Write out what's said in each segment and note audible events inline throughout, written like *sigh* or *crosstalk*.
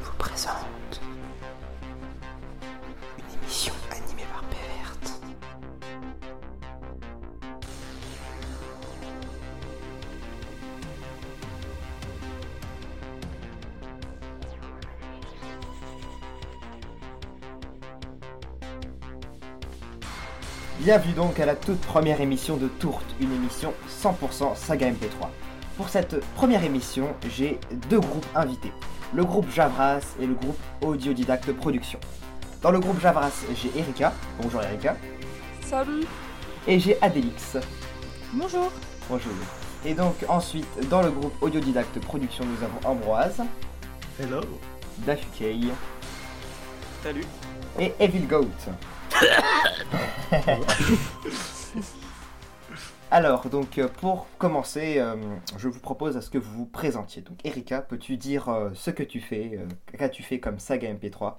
vous présente une émission animée par Péverte. Bienvenue donc à la toute première émission de Tourte, une émission 100% saga MP3. Pour cette première émission, j'ai deux groupes invités, le groupe Javras et le groupe Audiodidacte Production. Dans le groupe Javras, j'ai Erika, bonjour Erika, Salut. Et j'ai Adélix, Bonjour. Bonjour. Et donc ensuite, dans le groupe Audiodidacte Production, nous avons Ambroise, Hello. Dafukei Salut. et Evil Goat. *laughs* Alors, donc, euh, pour commencer, euh, je vous propose à ce que vous vous présentiez. Donc, Erika, peux-tu dire euh, ce que tu fais, euh, qu'as-tu fait comme saga MP3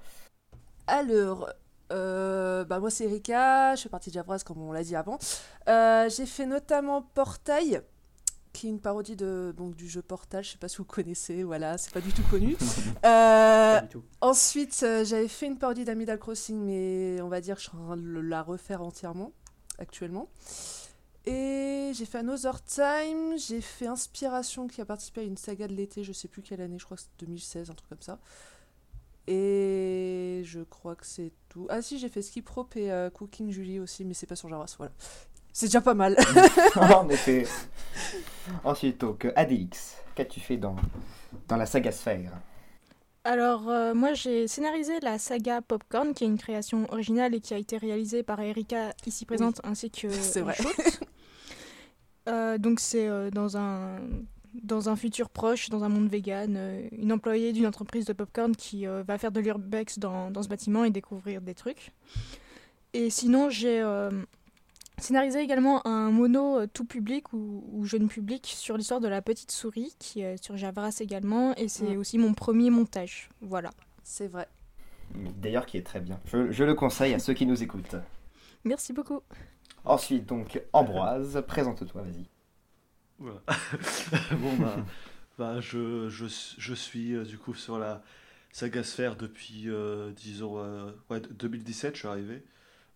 Alors, euh, bah moi c'est Erika, je fais partie de Javras comme on l'a dit avant. Euh, j'ai fait notamment Portail, qui est une parodie de, donc, du jeu Portal, je sais pas si vous connaissez, voilà, c'est pas du tout connu. *laughs* Euh, Pas du tout. ensuite, euh, j'avais fait une parodie d'Amidal Crossing, mais on va dire que je suis en train de la refaire entièrement, actuellement. Et j'ai fait Another Time, j'ai fait Inspiration qui a participé à une saga de l'été, je sais plus quelle année, je crois que c'est 2016, un truc comme ça. Et je crois que c'est tout. Ah si, j'ai fait Skip Rope et euh, Cooking Julie aussi, mais c'est pas sur Javras, voilà. C'est déjà pas mal. *laughs* *laughs* En effet. Ensuite, donc, Adélix, qu'as-tu fait dans, dans la saga Sphère Alors, euh, moi j'ai scénarisé la saga Popcorn, qui est une création originale et qui a été réalisée par Erika, ici présente, ainsi que. C'est vrai. *laughs* Euh, donc, c'est euh, dans, un, dans un futur proche, dans un monde vegan, euh, une employée d'une entreprise de popcorn qui euh, va faire de l'urbex dans, dans ce bâtiment et découvrir des trucs. Et sinon, j'ai euh, scénarisé également un mono euh, tout public ou, ou jeune public sur l'histoire de la petite souris, qui est sur Javras également, et c'est Mm. aussi mon premier montage. Voilà. C'est vrai. D'ailleurs, qui est très bien. Je, je le conseille à ceux qui nous écoutent. Merci beaucoup. Ensuite, donc, Ambroise, *laughs* présente-toi, vas-y. Voilà. *laughs* bon bah, bah, je, je, je suis euh, du coup sur la saga Sphère depuis euh, disons euh, ouais, 2017 je suis arrivé.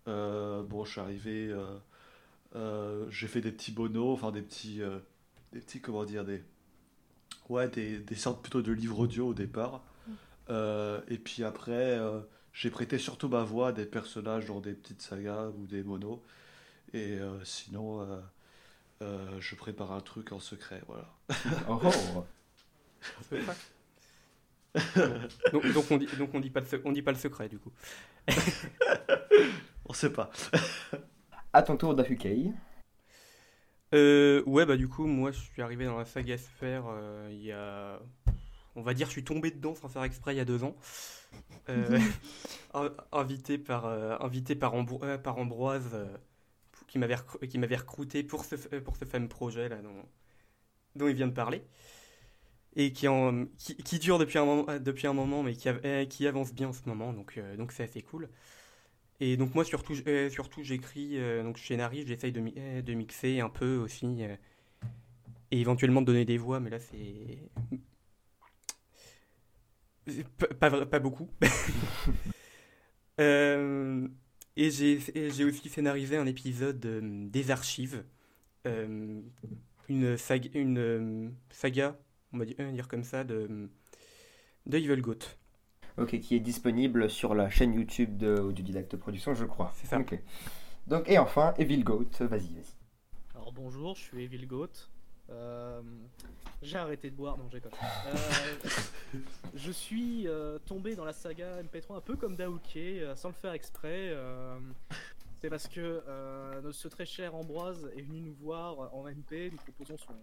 Euh, bon je suis arrivé, euh, euh, j'ai fait des petits bonos, enfin des petits, euh, des petits comment dire des ouais des, des sortes plutôt de livres audio au départ. Euh, et puis après euh, j'ai prêté surtout ma voix à des personnages dans des petites sagas ou des monos. Et euh, sinon euh, euh, je prépare un truc en secret, voilà. Oh, oh. *laughs* donc, donc on dit, donc on dit pas le, se- on dit pas le secret du coup. *laughs* On sait pas. À ton tour, Dafukei. Euh, ouais bah du coup moi je suis arrivé dans la saga Sphère euh, il y a, on va dire je suis tombé dedans sans faire exprès il y a deux ans. Euh, *laughs* in- invité par euh, invité par, Ambro- euh, par Ambroise euh, qui m'avait recruté pour ce pour ce fameux projet là dont dont il vient de parler et qui en qui, qui dure depuis un moment depuis un moment mais qui qui avance bien en ce moment donc euh, donc c'est assez cool. Et donc moi surtout euh, surtout j'écris euh, donc je scénarise, j'essaye euh, de mixer un peu aussi et éventuellement de donner des voix mais là c'est pas, pas beaucoup. *laughs* Et j'ai aussi scénarisé un épisode euh, des archives, euh, une saga, une euh, saga, on va dire, comme ça, de, de Evil Goat. Ok, qui est disponible sur la chaîne YouTube de Audiodidacte Production, je crois. C'est ça. Ok. Donc, et enfin, Evil Goat, vas-y, vas-y. Alors bonjour, je suis Evil Goat. Euh, J'ai arrêté de boire, non j'ai. Euh, je suis euh, tombé dans la saga MP3 un peu comme Daouke, euh, sans le faire exprès. C'est parce que ce très cher Ambroise est venu nous voir en MP, nous proposons son,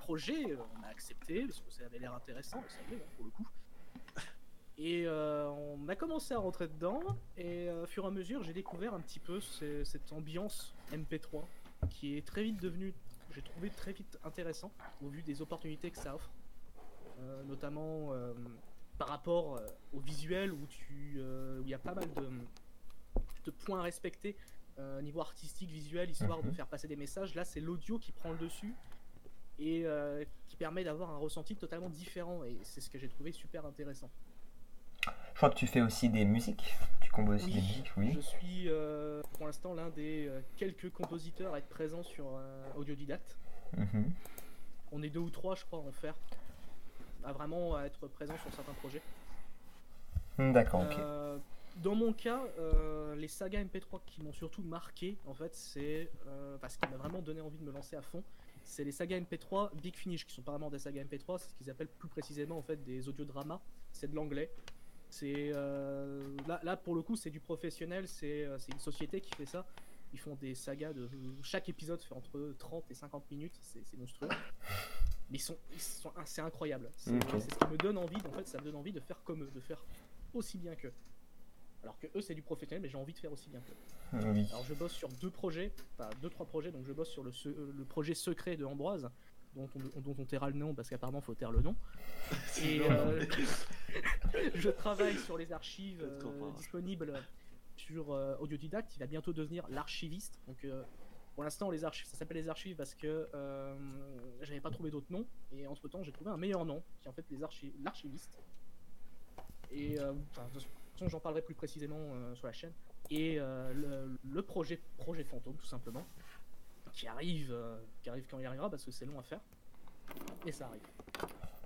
projet, on a accepté parce que ça avait l'air intéressant, savez, hein, pour le coup. Et on a commencé à rentrer dedans, et au fur et à mesure, j'ai découvert un petit peu cette ambiance MP3 qui est très vite devenu, j'ai trouvé très vite intéressant au vu des opportunités que ça offre, Euh, notamment euh, par rapport euh, au visuel où tu, où il y a pas mal de, de points à respecter niveau artistique, visuel, histoire de Mhm. faire passer des messages. Là, c'est l'audio qui prend le dessus et qui permet d'avoir un ressenti totalement différent. Et c'est ce que j'ai trouvé super intéressant. Je crois que tu fais aussi des musiques. Tu composes aussi Oui, des musiques, oui. Je suis euh, pour l'instant l'un des euh, quelques compositeurs à être présent sur euh, Audiodidacte. Mhm. On est deux ou trois, je crois, à en faire. À vraiment à être présent sur certains projets. Hmm, D'accord, ok. Euh, dans mon cas, les sagas MP3 qui m'ont surtout marqué, en fait, c'est. Euh, enfin, ce qui m'a vraiment donné envie de me lancer à fond, c'est les sagas MP3 Big Finish, qui sont pas vraiment des sagas MP3, c'est ce qu'ils appellent plus précisément en fait des audiodramas. C'est de l'anglais. C'est euh, là, là, pour le coup, c'est du professionnel, c'est euh, c'est une société qui fait ça. Ils font des sagas de. Chaque épisode fait entre 30 et 50 minutes, c'est monstrueux. Mais ils sont, ils sont c'est incroyable. C'est ce qui me donne envie, en fait, ça me donne envie de faire comme eux, de faire aussi bien qu'eux. Alors que eux, c'est du professionnel, mais j'ai envie de faire aussi bien qu'eux. Oui. Alors je bosse sur deux projets, enfin deux trois projets, donc je bosse sur le, se- euh, le projet secret de Ambroise, dont on, dont on taira le nom parce qu'apparemment faut taire le nom. *laughs* Et euh, *laughs* *laughs* je travaille sur les archives euh, disponibles sur euh, Audiodidacte, il va bientôt devenir l'archiviste. Donc euh, pour l'instant les archives, ça s'appelle les archives parce que euh, j'avais pas trouvé d'autre nom et entre temps j'ai trouvé un meilleur nom qui est en fait les archi- l'archiviste. Et euh, enfin, de toute façon j'en parlerai plus précisément euh, sur la chaîne et euh, le, le projet projet fantôme tout simplement qui arrive euh, qui arrive quand il arrivera parce que c'est long à faire et ça arrive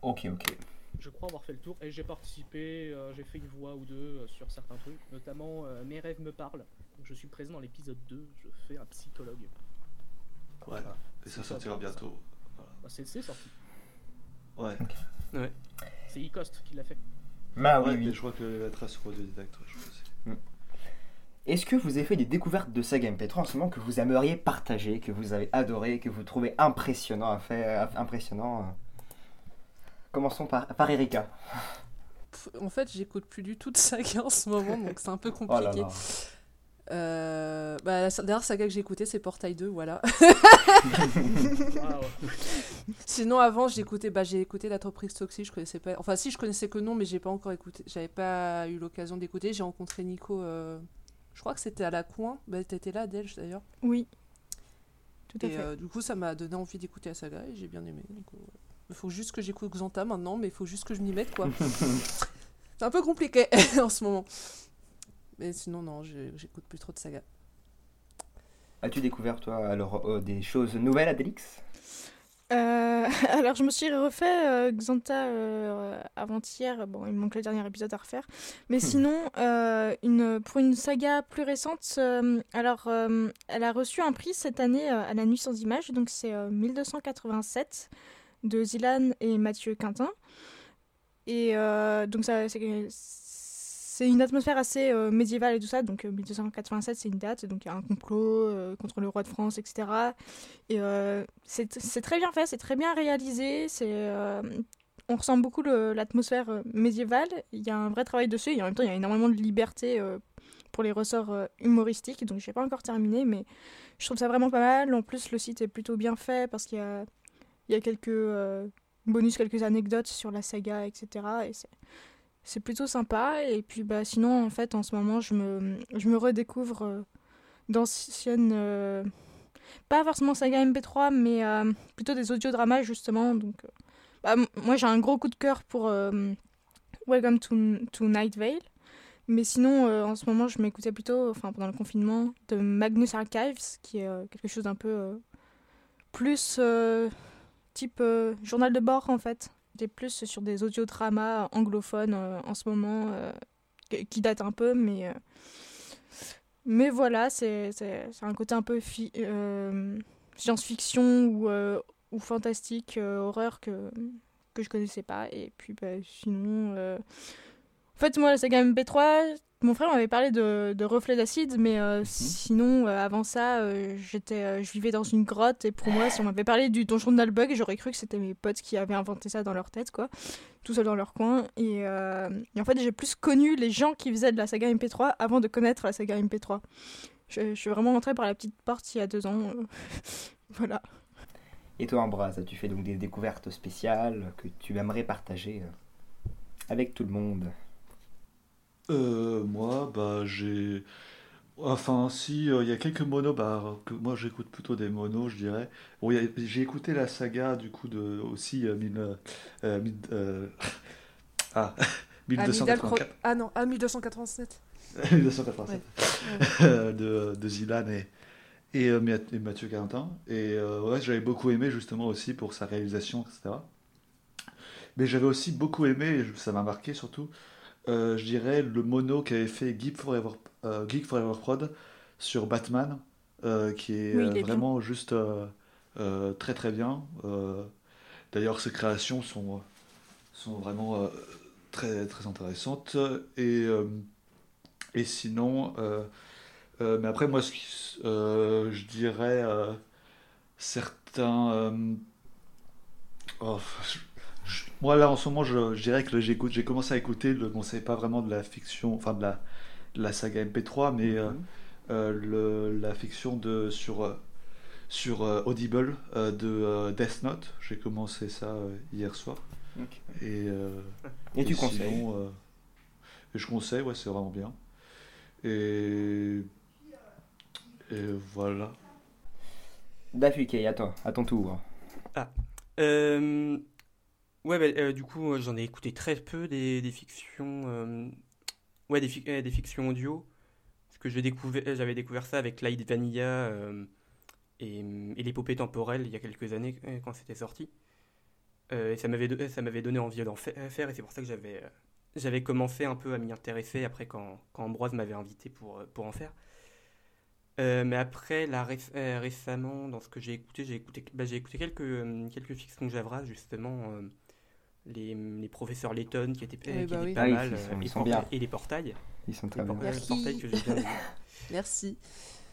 Ok, ok. Je crois avoir fait le tour et j'ai participé euh, j'ai fait une voix ou deux euh, sur certains trucs notamment euh, mes rêves me parlent Donc, je suis présent dans l'épisode 2 je fais un psychologue Ouais, Voilà. et ça sortira ça, bientôt. Bah, c'est c'est sorti Ouais, Ouais. c'est Icost qui l'a fait Bah oui, ouais, oui. mais je crois que la trace Autodidacte, ouais, je crois aussi. Est-ce que vous avez fait des découvertes de saga MP3 en ce moment que vous aimeriez partager, que vous avez adoré, que vous trouvez impressionnant à faire, impressionnant euh Commençons par, par Erika. En fait, j'écoute plus du tout de saga en ce moment, donc c'est un peu *laughs* Oh là compliqué. là. Euh, bah, la dernière saga que j'ai écoutée, c'est Portail 2, voilà. *laughs* Sinon, avant, j'ai écouté, bah, j'ai écouté l'entreprise Toxic, je connaissais pas. Enfin, si, je connaissais que non, mais j'ai pas encore écouté. J'avais pas eu l'occasion d'écouter. J'ai rencontré Nico, euh, je crois que c'était à la coin. Bah, t'étais là, Delge d'ailleurs. Oui. Tout à Et fait. euh, du coup, ça m'a donné envie d'écouter la saga et j'ai bien aimé. donc, ouais. Il faut juste que j'écoute Xanta maintenant, mais il faut juste que je m'y mette, quoi. *laughs* c'est un peu compliqué *laughs* en ce moment. Mais sinon, non, j'écoute plus trop de saga. As-tu découvert, toi, alors, euh, des choses nouvelles, Adélix? Euh, *laughs* alors, je me suis refait euh, Xanta euh, avant-hier. Bon, il me manque le dernier épisode à refaire. Mais sinon, euh, une, pour une saga plus récente, euh, alors, euh, elle a reçu un prix cette année euh, à la Nuit sans images. Donc, c'est euh, 1287 de Zilan et Mathieu Quintin. Et euh, donc, ça, c'est. Une atmosphère assez euh, médiévale et tout ça, donc euh, 1287 c'est une date, donc il y a un complot euh, contre le roi de France, etc. Et euh, c'est très bien fait, c'est très bien réalisé. C'est, euh, on ressent beaucoup l'atmosphère euh, médiévale. Il y a un vrai travail dessus et en même temps, il y a énormément de liberté euh, pour les ressorts euh, humoristiques. Donc, je n'ai pas encore terminé, mais je trouve ça vraiment pas mal. En plus, le site est plutôt bien fait parce qu'il y a, il y a quelques euh, bonus, quelques anecdotes sur la saga, etc. Et c'est. Plutôt sympa. Et puis, bah, sinon, en fait, en ce moment, je me, je me redécouvre euh, d'anciennes. euh, pas forcément saga MP3, mais plutôt des audiodramas justement. Donc, bah, moi j'ai un gros coup de cœur pour Welcome to, to Night Vale. Mais sinon, en ce moment, je m'écoutais plutôt, enfin pendant le confinement, de Magnus Archives, qui est quelque chose d'un peu plus type euh, journal de bord en fait. J'étais plus sur des audiodramas anglophones euh, en ce moment, euh, qui datent un peu, mais. mais voilà, c'est un côté un peu fi- science-fiction ou, ou fantastique, horreur que, que je connaissais pas. Et puis bah, sinon. En fait, moi, la saga MP3, mon frère m'avait parlé de, de Reflet d'acide, mais euh, sinon, euh, avant ça, euh, j'étais, je vivais dans une grotte. Et pour moi, si on m'avait parlé du donjon de Nalbug, j'aurais cru que c'était mes potes qui avaient inventé ça dans leur tête, quoi. Tout seul dans leur coin. Et, et en fait, j'ai plus connu les gens qui faisaient de la saga MP3 avant de connaître la saga MP3. Je, je suis vraiment rentrée par la petite porte il y a deux ans. *laughs* voilà. Et toi, Ambroise, as-tu fait donc des découvertes spéciales que tu aimerais partager avec tout le monde? Euh, moi, bah, j'ai Enfin, si, euh, il y a quelques monos, bah, que moi j'écoute plutôt des monos, je dirais. Bon, il y a- j'ai écouté la saga, du coup, de aussi euh, mille, euh, euh, mille- euh, ah, Amidal Cro- 1284, Ah non, ah 1287. 1287 *laughs* Ouais. *laughs* de, de et, et, euh, Mathieu Carentin. Et euh, ouais, j'avais beaucoup aimé justement aussi pour sa réalisation, etc. Mais j'avais aussi beaucoup aimé, et ça m'a marqué surtout, je dirais, le mono qu'avait fait Geek Forever, euh, Geek Forever Prod sur Batman, euh, qui est Oui, euh, bien. vraiment juste euh, euh, très très bien. Euh, D'ailleurs, ses créations sont, sont vraiment euh, très très intéressantes. Et, euh, et sinon, euh, euh, mais après, moi, ce qui- euh, je dirais euh, certains. euh, oh, je- moi, là, en ce moment, je, je dirais que j'écoute, j'ai commencé à écouter, le, bon, c'est pas vraiment de la fiction, enfin de la, de la saga MP3, mais euh, euh, le- la fiction de, sur, euh, sur euh, Audible euh, de euh, Death Note. J'ai commencé ça euh, hier soir. Et, euh, Et tu conseilles? euh, et je conseille, ouais, c'est vraiment bien. Et, et voilà. Dafuke, à toi, à ton tour. Euh, ouais, bah, euh, du coup, euh, j'en ai écouté très peu des, des fictions, euh, ouais, des, euh, des fictions audio. Parce que découvert, j'avais découvert ça avec Light Vanilla euh, et, et l'épopée temporelle il y a quelques années euh, quand c'était sorti. Euh, et ça m'avait, donné envie d'en fa- faire et c'est pour ça que j'avais, euh, commencé un peu à m'y intéresser après quand, quand Ambroise m'avait invité pour, euh, pour en faire. Euh, mais après, euh, récemment, dans ce que j'ai écouté, j'ai écouté, bah, écouté quelques, euh, quelques fictions Javras, justement, euh, les, les professeurs Letton qui étaient, Oui, qui bah étaient oui. pas Ah mal, ils euh, sont- ils et, sont bien. et les portails. Ils sont Les très por- bien. Merci. portails que bien. *laughs* Merci.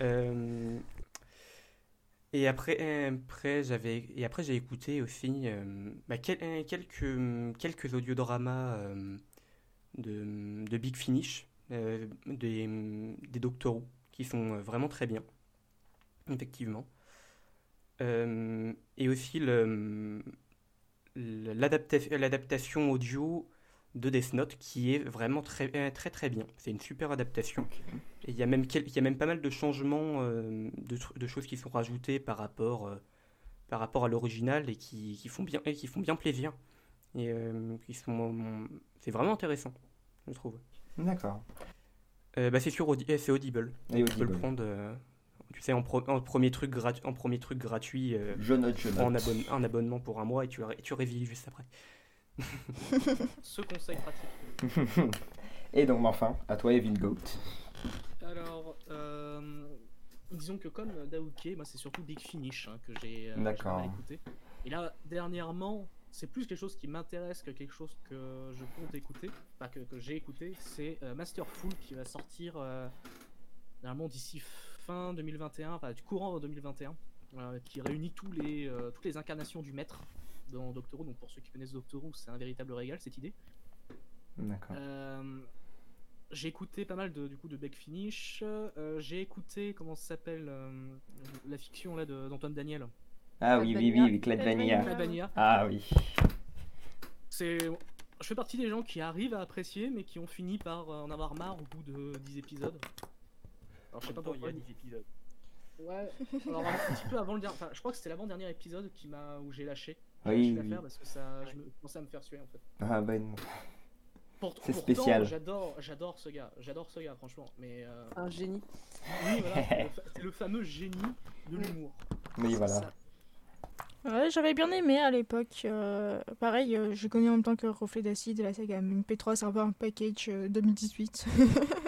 Euh, et après, après j'avais et après j'ai écouté aussi euh, bah, quel- euh, quelques quelques audiodramas euh, de, de Big Finish, euh, des des Doctor Who qui sont vraiment très bien, effectivement. Euh, et aussi le l'adaptation audio de Death Note qui est vraiment très euh, très très bien. C'est une super adaptation. Et il y a même, quel- il y a même pas mal de changements, euh, de, choses qui sont rajoutées par rapport, euh, par rapport à l'original et qui, qui font bien, et qui font bien plaisir. Et euh, qui sont, c'est vraiment intéressant, je trouve. D'accord. Bah, c'est sur Audi- euh, c'est Audible. Et Tu peux le Audible. prendre, tu sais, en, pro- en premier truc gratuit, en premier truc gratuit, euh, Je note, je en, abonne- un abonnement pour un mois et tu, tu révises juste après. *laughs* Ce conseil pratique. *laughs* Et donc, enfin, à toi, Evil Goat. Alors, euh, disons que comme Daouké, moi c'est surtout Big Finish hein, que j'ai euh, écouté. Et là, dernièrement, c'est plus quelque chose qui m'intéresse que quelque chose que je compte écouter, enfin que, que j'ai écouté. C'est euh, Masterful qui va sortir euh, normalement d'ici fin 2021, enfin du courant 2021, euh, qui réunit tous les, euh, toutes les incarnations du maître dans Doctor Who. Donc pour ceux qui connaissent Doctor Who, c'est un véritable régal cette idée. D'accord. Euh, j'ai écouté pas mal de, du coup de Beck Finish. Euh, j'ai écouté comment ça s'appelle euh, la fiction là d'Antoine Daniel. Ah oui, oui, oui, Clad Clad Vanilla. Vanilla. La Vanilla. Ah oui. C'est, je fais partie des gens qui arrivent à apprécier, mais qui ont fini par en avoir marre au bout de 10 épisodes. Alors je sais pas pourquoi. épisodes. Ouais. *laughs* Alors un petit peu avant le dernier, enfin je crois que c'était l'avant-dernier épisode qui m'a où j'ai lâché. Oui, oui. parce que ça, je me commençais à me faire suer en fait. Ah ben, Pour- C'est pourtant, spécial. J'adore, j'adore ce gars, j'adore ce gars franchement. Mais euh, Un génie. oui, voilà, c'est *laughs* le fa- c'est le fameux génie de l'humour. oui, voilà. Ça. Ouais, j'avais bien aimé à l'époque. euh, pareil, euh, je connais en même temps que Reflet d'acide et la saga MP3, c'est un peu un package euh, 2018. *laughs*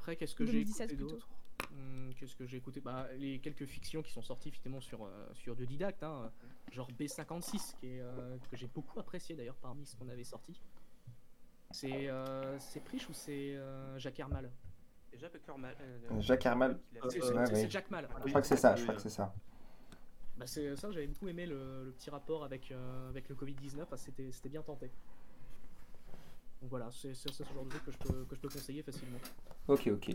Après, qu'est-ce que j'ai 2017 écouté d'autre Hum, Qu'est-ce que j'ai écouté? Bah, les quelques fictions qui sont sorties effectivement sur euh, sur de didacte, hein, genre B56, qui est, euh, que j'ai beaucoup apprécié d'ailleurs parmi ce qu'on avait sorti. C'est euh, c'est Priche ou c'est euh, Jacques Hermal? Jacques Hermal. Jacques. C'est Euh, c'est-. Jack Mal. Je crois que c'est ça, je crois que c'est ça. Bah, c'est ça, j'avais beaucoup aimé le, le petit rapport avec, euh, avec le Covid-19, ah, c'était c'était bien tenté. Donc voilà, c'est ce genre de truc que je peux, que je peux conseiller facilement. Ok, ok.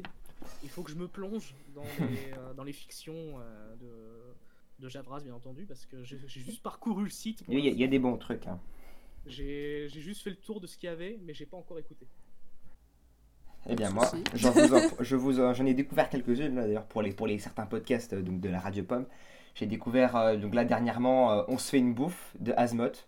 Il faut que je me plonge dans *laughs* les, euh, dans les fictions euh, de, de Javras, bien entendu, parce que j'ai juste parcouru le site. Il y, a- y des bons trucs. Hein. J'ai juste fait le tour de ce qu'il y avait, mais j'ai pas encore écouté. Eh bien moi, j'en *laughs* je vous j'en ai découvert quelques-unes d'ailleurs pour les pour les certains podcasts euh, donc de la Radio Pomme. J'ai découvert euh, donc là dernièrement euh, On se fait une bouffe de Azemoth.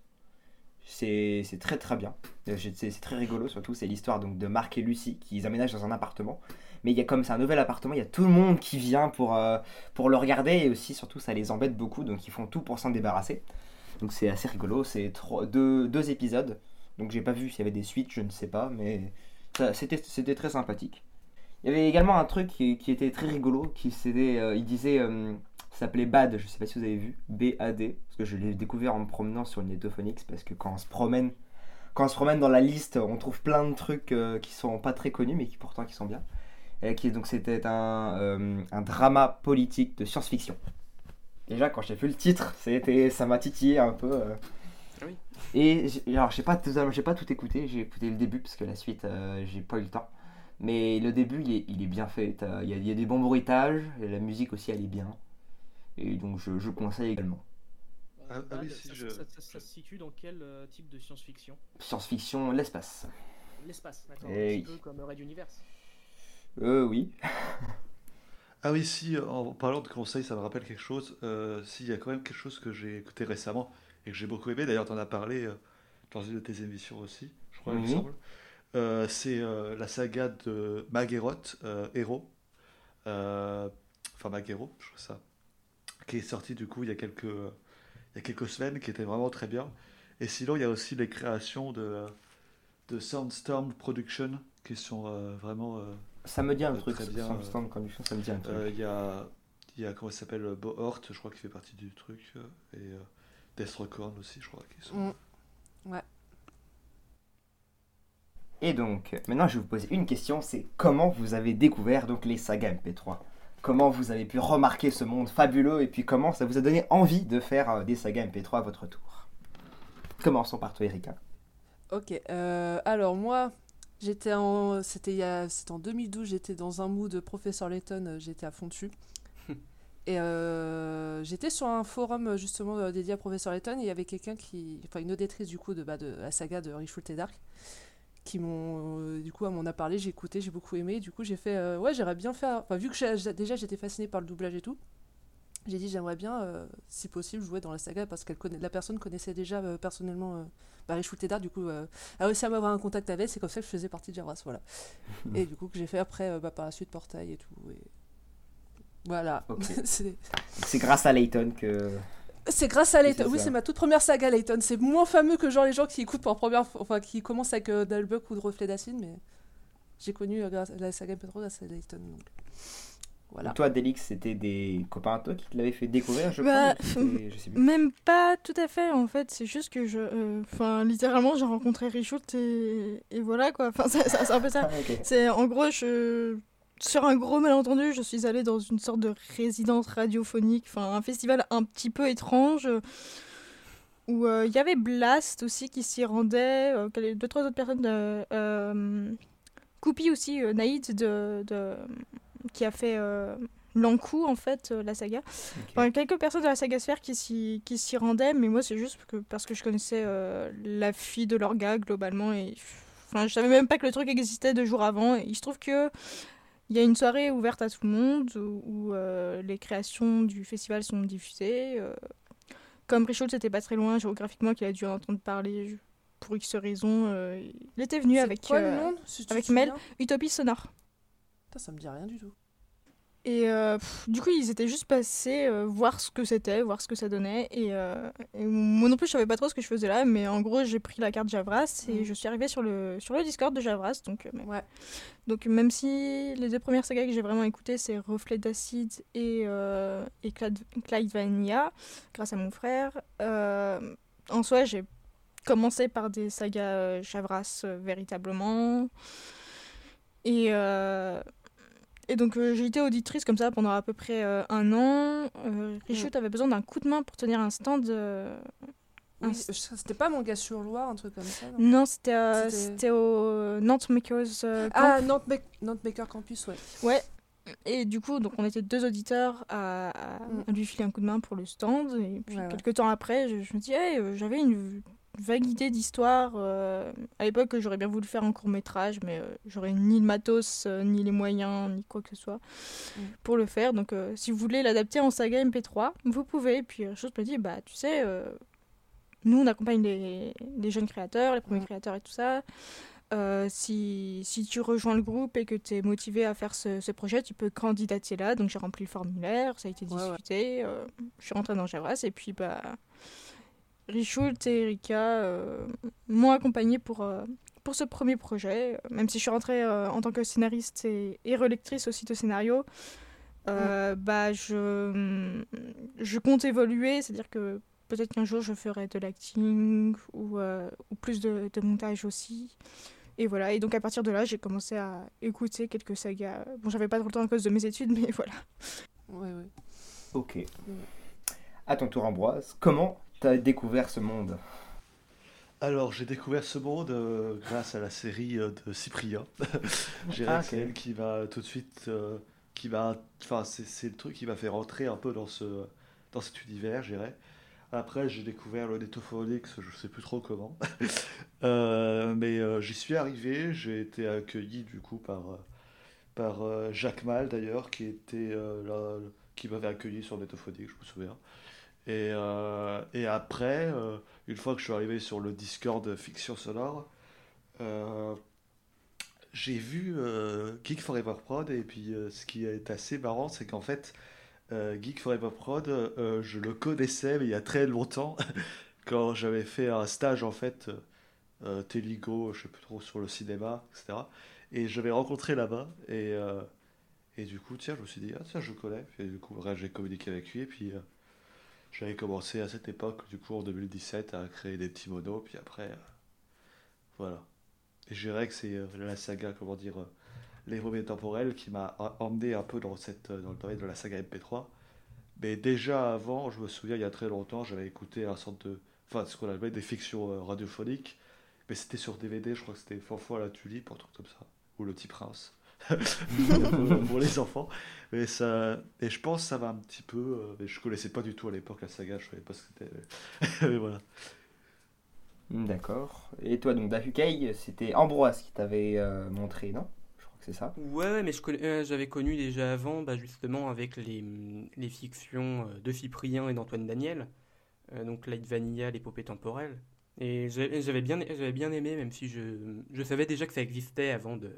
C'est très très bien. Euh, C'est très rigolo surtout c'est l'histoire donc de Marc et Lucie qui aménagent dans un appartement. Mais il y a comme c'est un nouvel appartement, il y a tout le monde qui vient pour euh, pour le regarder et aussi surtout ça les embête beaucoup donc ils font tout pour s'en débarrasser. Donc c'est assez rigolo, c'est deux, deux épisodes. Donc j'ai pas vu s'il y avait des suites, je ne sais pas, mais c'était très sympathique. Il y avait également un truc qui, qui était très rigolo, qui c'était, euh, il disait, ça s'appelait Bad, je sais pas si vous avez vu, B-A-D, parce que je l'ai découvert en me promenant sur le Netophonix, parce que quand on se promène, quand on se promène dans la liste, on trouve plein de trucs euh, qui sont pas très connus, mais qui pourtant qui sont bien. Et qui, donc c'était un, euh, un drama politique de science-fiction. Déjà quand j'ai vu le titre, c'était, ça m'a titillé un peu. euh. Ah oui. Et alors j'ai pas, tout- j'ai pas tout écouté, j'ai écouté le début parce que la suite euh, j'ai pas eu le temps. Mais le début il est, il est bien fait, il y, a, il y a des bons bruitages, et la musique aussi elle est bien. Et donc je, je conseille également. Ah- ah oui, si, ça, je- ça- ça- ça se situe dans quel euh, type de science-fiction? Science-fiction, l'espace. L'espace, d'accord. Eh un petit peu comme Red Universe. Euh oui. *laughs* Ah oui, si, en parlant de conseils, ça me rappelle quelque chose. Euh, si, il y a quand même quelque chose que j'ai écouté récemment et que j'ai beaucoup aimé. D'ailleurs, tu en as parlé euh, dans une de tes émissions aussi, je crois, il me Mhm. semble. Euh, c'est euh, la saga de Magueroth, euh, Héros. Euh, enfin, Maguero, je crois ça. Qui est sorti du coup il y a quelques, il y a quelques semaines, qui était vraiment très bien. Et sinon, il y a aussi les créations de, de Soundstorm Production qui sont euh, vraiment. euh, Ça me dit un Euh, truc, bien, euh, stand conduction, ça me dit un truc. euh, Il y a, il y a, comment il s'appelle, Bohort, je crois qu'il fait partie du truc, et euh, Death Recorn aussi, je crois. Qui sont... Mm. Et donc, maintenant je vais vous poser une question, c'est comment vous avez découvert donc les sagas MP3 Comment vous avez pu remarquer ce monde fabuleux et puis comment ça vous a donné envie de faire euh, des sagas MP3 à votre tour Commençons par toi Erika. Ok, euh, alors moi, j'étais en, c'était il y a- c'était en 2012, j'étais dans un mood de professeur Layton, euh, j'étais à fond dessus. *laughs* Et euh, j'étais sur un forum justement dédié à professeur Layton, et il y avait quelqu'un qui, enfin une auditrice du coup de, bah, de la saga de Richult et Dark, qui m'ont, euh, du coup, elle m'en a parlé, j'ai écouté, j'ai beaucoup aimé, du coup j'ai fait, euh, ouais, j'aimerais bien faire, enfin vu que j'ai- déjà j'étais fascinée par le doublage et tout, j'ai dit j'aimerais bien, euh, si possible, jouer dans la saga parce que la personne connaissait déjà personnellement Richult et Dark, du coup. euh, a réussi à m'avoir un contact avec, c'est comme ça que je faisais partie de Javras, voilà. *laughs* et du coup que j'ai fait après bah, par la suite Portail et tout. Et... Voilà. *laughs* C'est C'est grâce à Layton que... c'est grâce à Layton. Oui, c'est ma toute première saga Layton. C'est moins fameux que genre les gens qui écoutent pour la première fois, enfin qui commencent avec euh, Dalbuck ou de Reflet d'Acide, mais j'ai connu euh, grâce- la saga MP3 grâce à Layton. Donc. Voilà. Toi Delix, c'était des copains à toi qui te l'avaient fait découvrir je Bah, crois je sais plus. Même pas tout à fait en fait, c'est juste que je. euh, Enfin, littéralement, j'ai rencontré Richoult et, et voilà quoi. Enfin, ça- ça- c'est un peu ça. Ah. C'est en gros, je. Sur un gros malentendu, je suis allée dans une sorte de résidence radiophonique, enfin un festival un petit peu étrange euh, où euh, il y avait Blast aussi qui s'y rendait, euh, deux trois autres personnes, de, euh, Coupi aussi, euh, Naïd de, de- qui a fait Lankou en fait la saga. Enfin, quelques personnes de la saga Sphère qui s'y qui s'y rendaient, mais moi c'est juste que, parce que je connaissais la fille de l'orga globalement et enfin je savais même pas que le truc existait deux jours avant. Et il se trouve que il y a une soirée ouverte à tout le monde où, où, euh, les créations du festival sont diffusées. euh. comme Richaud c'était pas très loin géographiquement qu'il a dû en entendre parler je- pour X raisons, euh, il était venu avec quoi euh, le nom si tu te avec Mel. souviens? Utopie Sonore. Putain, ça me dit rien du tout. Et euh, pff, du coup, ils étaient juste passés euh, voir ce que c'était, voir ce que ça donnait. Et, euh, et moi non plus, je savais pas trop ce que je faisais là, mais en gros, j'ai pris la carte Javras et Mhm. je suis arrivée sur le, sur le Discord de Javras. Donc, mais- Ouais. donc même si les deux premières sagas que j'ai vraiment écoutées, c'est Reflet d'acide et, et Clyde, Clyde Vanilla, grâce à mon frère, en soi, j'ai commencé par des sagas Javras véritablement. Et, et donc euh, j'ai été auditrice comme ça pendant à peu près euh, un an. Euh, Richout avait besoin d'un coup de main pour tenir un stand. euh, Oui, C'était pas mon gars sur Loire, un truc comme ça. non? Non, c'était euh, au Nantes Makers Ah. Nantes, Mak- Nantes Maker Campus, ouais. Ouais. Et du coup, donc on était deux auditeurs à, à- Mm. lui filer un coup de main pour le stand. Et puis Ouais, ouais. quelques temps après, je, je me dis, hey, j'avais une, vague idée d'histoire. euh, à l'époque, que j'aurais bien voulu faire en court métrage, mais euh, j'aurais ni le matos, euh, ni les moyens, ni quoi que ce soit Mm. pour le faire. Donc, si vous voulez l'adapter en saga MP3, vous pouvez. Et puis, chose me dit, bah, tu sais, nous, on accompagne les, les jeunes créateurs, les premiers Mm. créateurs et tout ça. Si, si tu rejoins le groupe et que tu es motivé à faire ce, ce projet, tu peux candidater là. Donc j'ai rempli le formulaire, ça a été Ouais, discuté. je suis rentrée dans Javras et puis bah, Richoult et Erika euh, m'ont accompagnée pour, euh, pour ce premier projet. Euh, Même si je suis rentrée euh, en tant que scénariste et, et relectrice aussi de scénario, euh, bah, je, je compte évoluer. C'est-à-dire que peut-être qu'un jour je ferai de l'acting ou, euh, ou plus de, de montage aussi. Et voilà, et donc à partir de là, j'ai commencé à écouter quelques sagas. Bon, j'avais pas trop le temps à cause de mes études, mais *laughs* voilà. Ouais, ouais. Ok. À ton tour, Ambroise, comment t'as découvert ce monde Alors, j'ai découvert ce monde euh, grâce à la série euh, de Cyprien. *laughs* j'ai Ah, c'est ok. elle qui m'a tout de suite, euh, qui m'a, enfin, c'est le truc qui m'a fait rentrer un peu dans ce, dans cet univers, je dirais. Après, j'ai découvert le Netophonix, je sais plus trop comment. *laughs* Euh, mais j'y suis arrivé, j'ai été accueilli du coup par, par Jacques Mal d'ailleurs, qui était là, qui m'avait accueilli sur Netophonix, je me souviens. Et, euh, et après, euh, une fois que je suis arrivé sur le Discord Fiction Sonore, euh, j'ai vu Geek Forever Prod et puis ce qui est assez marrant, c'est qu'en fait, Geek Forever Prod, je le connaissais mais il y a très longtemps, *laughs* quand j'avais fait un stage en fait, Téligo, je sais plus trop, sur le cinéma, etc. Et je l'avais rencontré là-bas et, et du coup, tiens, je me suis dit, ah tiens, je le connais. Et du coup, j'ai communiqué avec lui et puis j'avais commencé à cette époque, du coup, en 2017, à créer des petits monos, puis après, euh, voilà. Et je dirais que c'est euh, la saga, comment dire, euh, Les Remèdes temporels qui m'a emmené un peu dans, cette, euh, dans le domaine de la saga MP3. Mais déjà avant, je me souviens, il y a très longtemps, j'avais écouté un sorte de. Enfin, ce qu'on appelait des fictions radiophoniques. Mais c'était sur DVD, je crois que c'était Fanfo à la tulipe, un truc comme ça. Ou Le Petit Prince. Pour, pour les enfants. Mais ça, et je pense que ça va un petit peu. euh, mais je connaissais pas du tout à l'époque la saga, je savais pas ce que c'était. mais- *laughs* voilà. D'accord. Et toi, donc, Dafukei, c'était Ambroise qui t'avait euh, montré, non? Je crois que c'est ça. Ouais, ouais, mais je connais- euh, j'avais connu déjà avant, bah, justement, avec les, mm, les fictions euh, de Cyprien et d'Antoine Daniel, euh, donc Light Vanilla, l'épopée temporelle. Et j'avais bien, j'avais bien aimé, même si je, je savais déjà que ça existait avant de,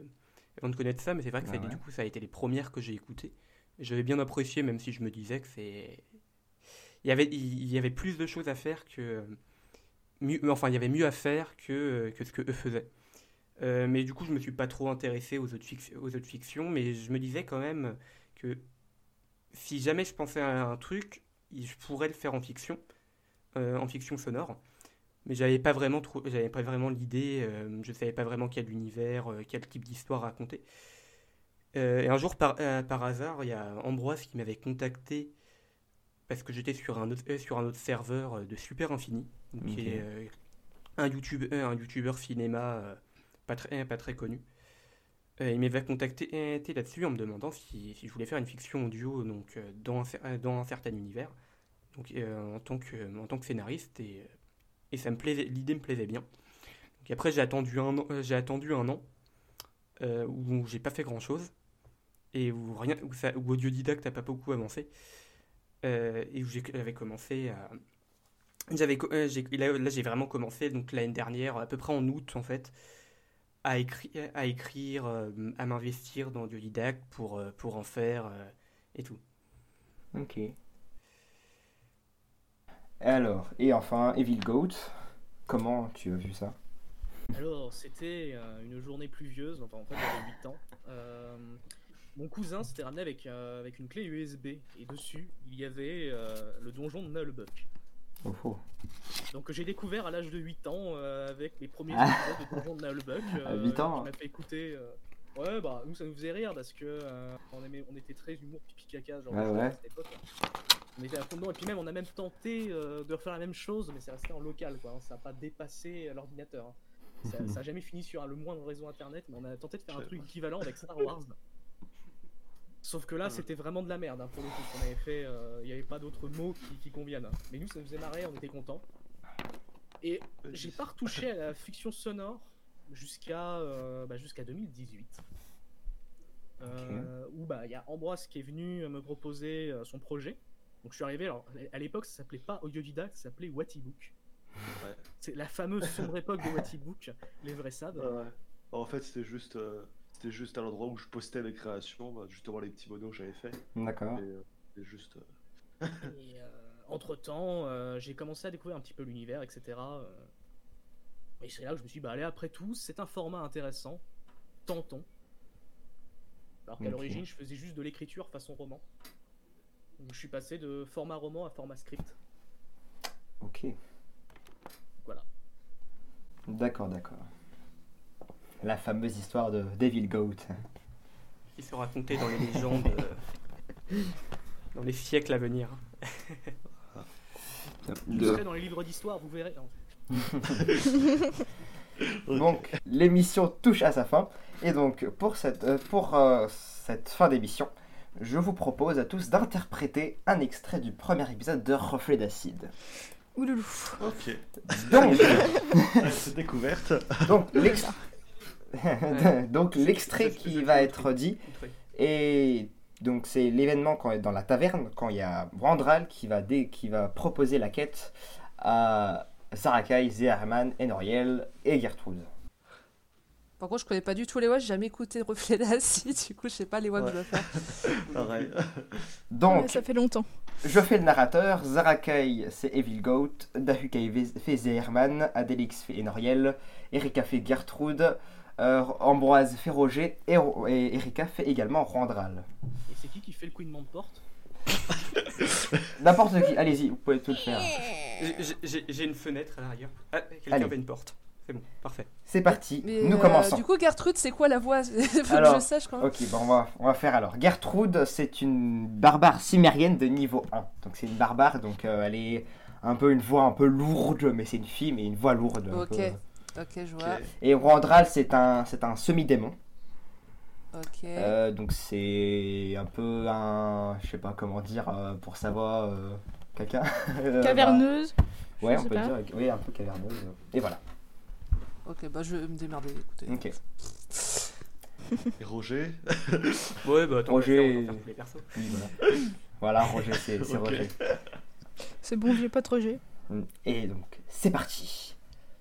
avant de connaître ça, mais c'est vrai que ça a Ah été- ouais. du coup, ça a été les premières que j'ai écoutées. J'avais bien apprécié, même si je me disais que c'est. Il y avait, il y avait plus de choses à faire que. Mieux, enfin, il y avait mieux à faire que, que ce que eux faisaient. Euh, mais du coup, je me suis pas trop intéressé aux autres, aux autres fictions, mais je me disais quand même que si jamais je pensais à un truc, je pourrais le faire en fiction, euh, en fiction sonore. Mais j'avais pas vraiment j'avais pas vraiment l'idée, euh, je savais pas vraiment quel univers, euh, quel type d'histoire raconter. Euh, et un jour, par, euh, par hasard, il y a Ambroise qui m'avait contacté parce que j'étais sur un autre, sur un autre serveur de Super Infini, qui est un YouTube, un youtubeur cinéma pas très, pas très connu. Il m'avait contacté là-dessus en me demandant si, si je voulais faire une fiction audio donc, dans, un, dans un certain univers, donc, en, tant que, en tant que scénariste, et, et ça me plaisait, l'idée me plaisait bien. Donc après, j'ai attendu un an, euh, j'ai attendu un an euh, où j'ai pas fait grand-chose, et où, rien, où, ça, où Audiodidacte n'a pas beaucoup avancé, euh, et où j'avais commencé à... J'avais, là, j'ai vraiment commencé donc l'année dernière, à peu près en août en fait, à écrire, à, écrire à m'investir dans Audiodidacte pour, pour en faire et tout. Ok. Alors, et enfin, Evil Goat, comment tu as vu ça? Alors, c'était euh, une journée pluvieuse, enfin en fait j'avais 8 ans. Euh, mon cousin s'était ramené avec, euh, avec une clé USB et dessus il y avait le donjon de Nullbuck. Oh, oh. Donc j'ai découvert à l'âge de 8 ans avec les premiers Ah. épisodes de donjon de Nullbuck. *laughs* À 8 ans. M'a fait écouter. Ouais, bah nous ça nous faisait rire parce que on, aimait, on était très humour pipi caca genre Ouais, ouais. à cette époque. On était à fond dedans et puis même on a même tenté euh, de refaire la même chose mais c'est resté en local quoi. hein. Ça n'a pas dépassé l'ordinateur. hein. Ça, *laughs* ça a jamais fini sur le moindre réseau internet, mais on a tenté de faire un truc équivalent avec Star Wars. Sauf que là, c'était vraiment de la merde hein, pour le coup. qu'on avait fait, euh, il n'y avait pas d'autres mots qui, qui conviennent. hein. Mais nous, ça nous faisait marrer, on était contents. Et j'ai pas retouché à la fiction sonore jusqu'à euh, bah, jusqu'à 2018. Euh, Où bah il y a Ambroise qui est venu me proposer euh, son projet. Donc je suis arrivé. Alors à l'époque ça s'appelait pas Audiodidacte, ça s'appelait Watibook. Ouais. C'est la fameuse sombre époque de Watibook, les vrais. Ouais, ouais. En fait, c'était juste, euh, c'était juste à l'endroit où je postais mes créations, bah, justement les petits monos que j'avais fait. D'accord. Et, euh, c'était juste. euh, *laughs* Et entre temps, j'ai commencé à découvrir un petit peu l'univers, etc. euh. Et c'est là que je me suis dit, bah allez, après tout, c'est un format intéressant, tentons. Alors qu'à l'origine, je faisais juste de l'écriture façon roman. Donc je suis passé de format roman à format script. Ok. Voilà. D'accord, d'accord. La fameuse histoire de Devil Goat. Qui se racontait dans les légendes, euh, dans les siècles à venir. *laughs* Je serai dans les livres d'histoire, vous verrez. *laughs* Donc, l'émission touche à sa fin. Et donc, pour cette, euh, pour, euh, cette fin d'émission, je vous propose à tous d'interpréter un extrait du premier épisode de Reflet d'acide. Ouloulou. Ok. Donc, *laughs* C'est découverte. donc, l'ex- *laughs* donc, l'extrait qui va être dit Et donc c'est l'événement quand dans la taverne quand il y a Brandral qui va dé- qui va proposer la quête à Sarakai, Zeherman, Enoriel et Gertrude. Par contre, je connais pas du tout les voix, j'ai jamais écouté Reflet *laughs* d'acide, du coup, je sais pas les voix que je dois faire. *laughs* Pareil. Donc Ouais, ça fait longtemps. je fais le narrateur, Zarakai c'est Evil Goat, Dahukai fait Zeherman, Adelix fait Enoriel, Erika fait Gertrude, euh, Ambroise fait Roger et, et Erika fait également Randral. Et c'est qui qui fait le Queen de porte *laughs* N'importe qui, allez-y, vous pouvez tout le faire. J'ai- une fenêtre à l'arrière. Ah, quelqu'un avait une porte. C'est bon, parfait. C'est parti, Mais nous euh, commençons. Du coup, Gertrude, c'est quoi la voix? *laughs* Faut Alors, que je sache quand même. Ok, bon, on va, on va faire alors. Gertrude, c'est une barbare cimérienne de niveau 1. Donc c'est une barbare, donc euh, elle est un peu une voix un peu lourde, mais c'est une fille, mais une voix lourde. Ok. peu. Ok, je vois. Et Randral, c'est un, c'est un semi-démon. Ok. Euh, donc c'est un peu un, je sais pas comment dire euh, pour sa voix, euh, quelqu'un. *laughs* Euh, Caverneuse. bah, ouais, on peut pas. dire, oui, un peu caverneuse. Et voilà. Ok, bah je vais me démerder, écoutez. Ok. Et Roger. *laughs* Ouais, bah attends, Roger- on va faire tous les persos. Oui, voilà. voilà, Roger, c'est. Roger. C'est bon vieux pote Roger. Mm. Et donc, c'est parti.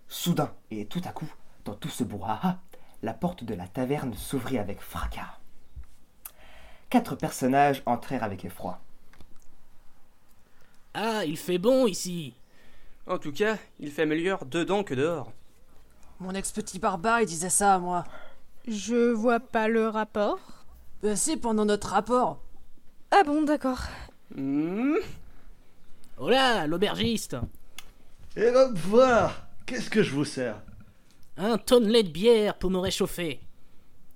Soudain, et tout à coup, dans tout ce brouhaha, la porte de la taverne s'ouvrit avec fracas. Quatre personnages entrèrent avec effroi. Ah, il fait bon ici En tout cas, il fait meilleur dedans que dehors. Mon ex-petit barbare, il disait ça à moi. Je vois pas le rapport. Bah si, pendant notre rapport. Ah bon, d'accord. Hmm, Oh là, l'aubergiste Et donc voilà. Qu'est-ce que je vous sers? Un tonnelet de bière pour me réchauffer.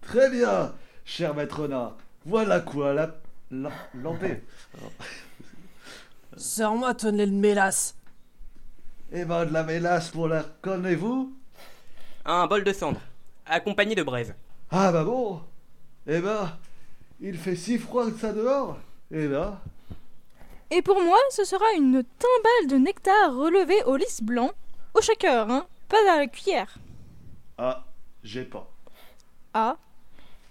Très bien, cher maître Renard. Voilà quoi, la, la lampée. Sors-moi, tonnelet de mélasse. Eh ben, de la mélasse pour la connaissez-vous un bol de cendre, accompagné de braise. Ah bah bon Eh ben, il fait si froid que ça dehors Eh ben, Et pour moi, ce sera une timbale de nectar relevée au lys blanc, au shaker, hein, pas à la cuillère. ah, j'ai pas. Ah.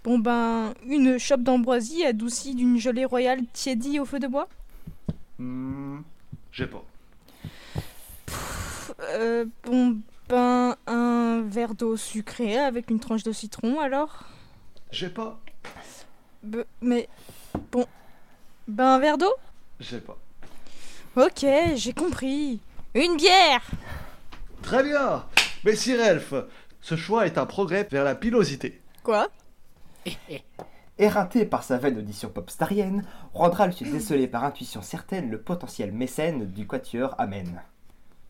Bon ben, une chope d'ambroisie adoucie d'une gelée royale tiédie au feu de bois? Hmm, J'ai pas. Euh, bon un verre d'eau sucrée avec une tranche de citron alors? J'ai pas. Be- Mais, bon, ben un verre d'eau? J'ai pas. Ok, j'ai compris. Une bière Très bien Messire Elf, ce choix est un progrès vers la pilosité. Quoi? *laughs* Éreinté par sa vaine audition popstarienne, Randral sut déceler par intuition certaine le potentiel mécène du quatuor Amen.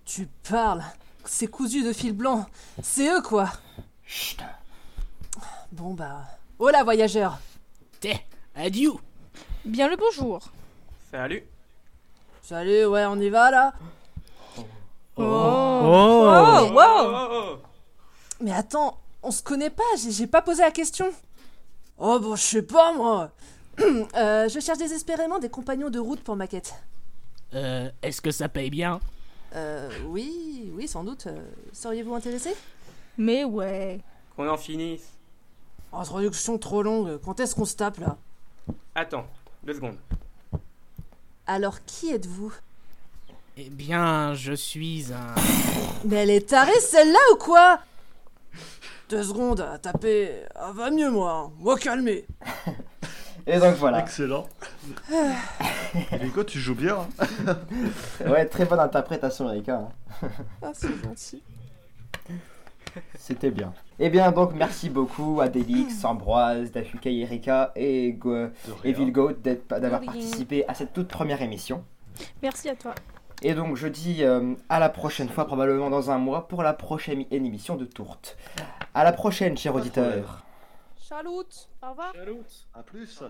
Tu parles. C'est cousu de fil blanc. C'est eux, quoi. Chut Bon bah... Oh là, voyageur T'es, adieu Bien le bonjour. Salut. Salut, ouais, on y va, là Oh, Oh. wow Oh, oh. Mais attends, on se connaît pas, j'ai pas posé la question. Oh bon, je sais pas, moi *clears throat* Euh, Je cherche désespérément des compagnons de route pour ma quête. Euh, est-ce que ça paye bien? Oui, oui, sans doute. Euh, Seriez-vous intéressé? Mais ouais. Qu'on en finisse. Oh, introduction trop longue. Quand est-ce qu'on se tape là? Attends, deux secondes. Alors, qui êtes-vous? Eh bien, je suis un. *laughs* Mais elle est tarée celle-là ou quoi? Deux secondes à taper. Ah, va mieux moi. hein. Moi calmer. *laughs* Et donc voilà. Excellent. *laughs* Nico, tu joues bien. hein *laughs* Ouais, très bonne interprétation, Erika. hein. Ah, c'est gentil. C'était bien. Eh bien, donc, merci beaucoup à Delix, Ambroise, Dafuka, Erika et, Go- De et rien. Vilgoat d'être- d'avoir De rien. participé à cette toute première émission. Merci à toi. Et donc, je dis euh, à la prochaine fois, probablement dans un mois, pour la prochaine émission de Tourte. À la prochaine, chers auditeurs. Chaloute Au revoir Salut. À plus.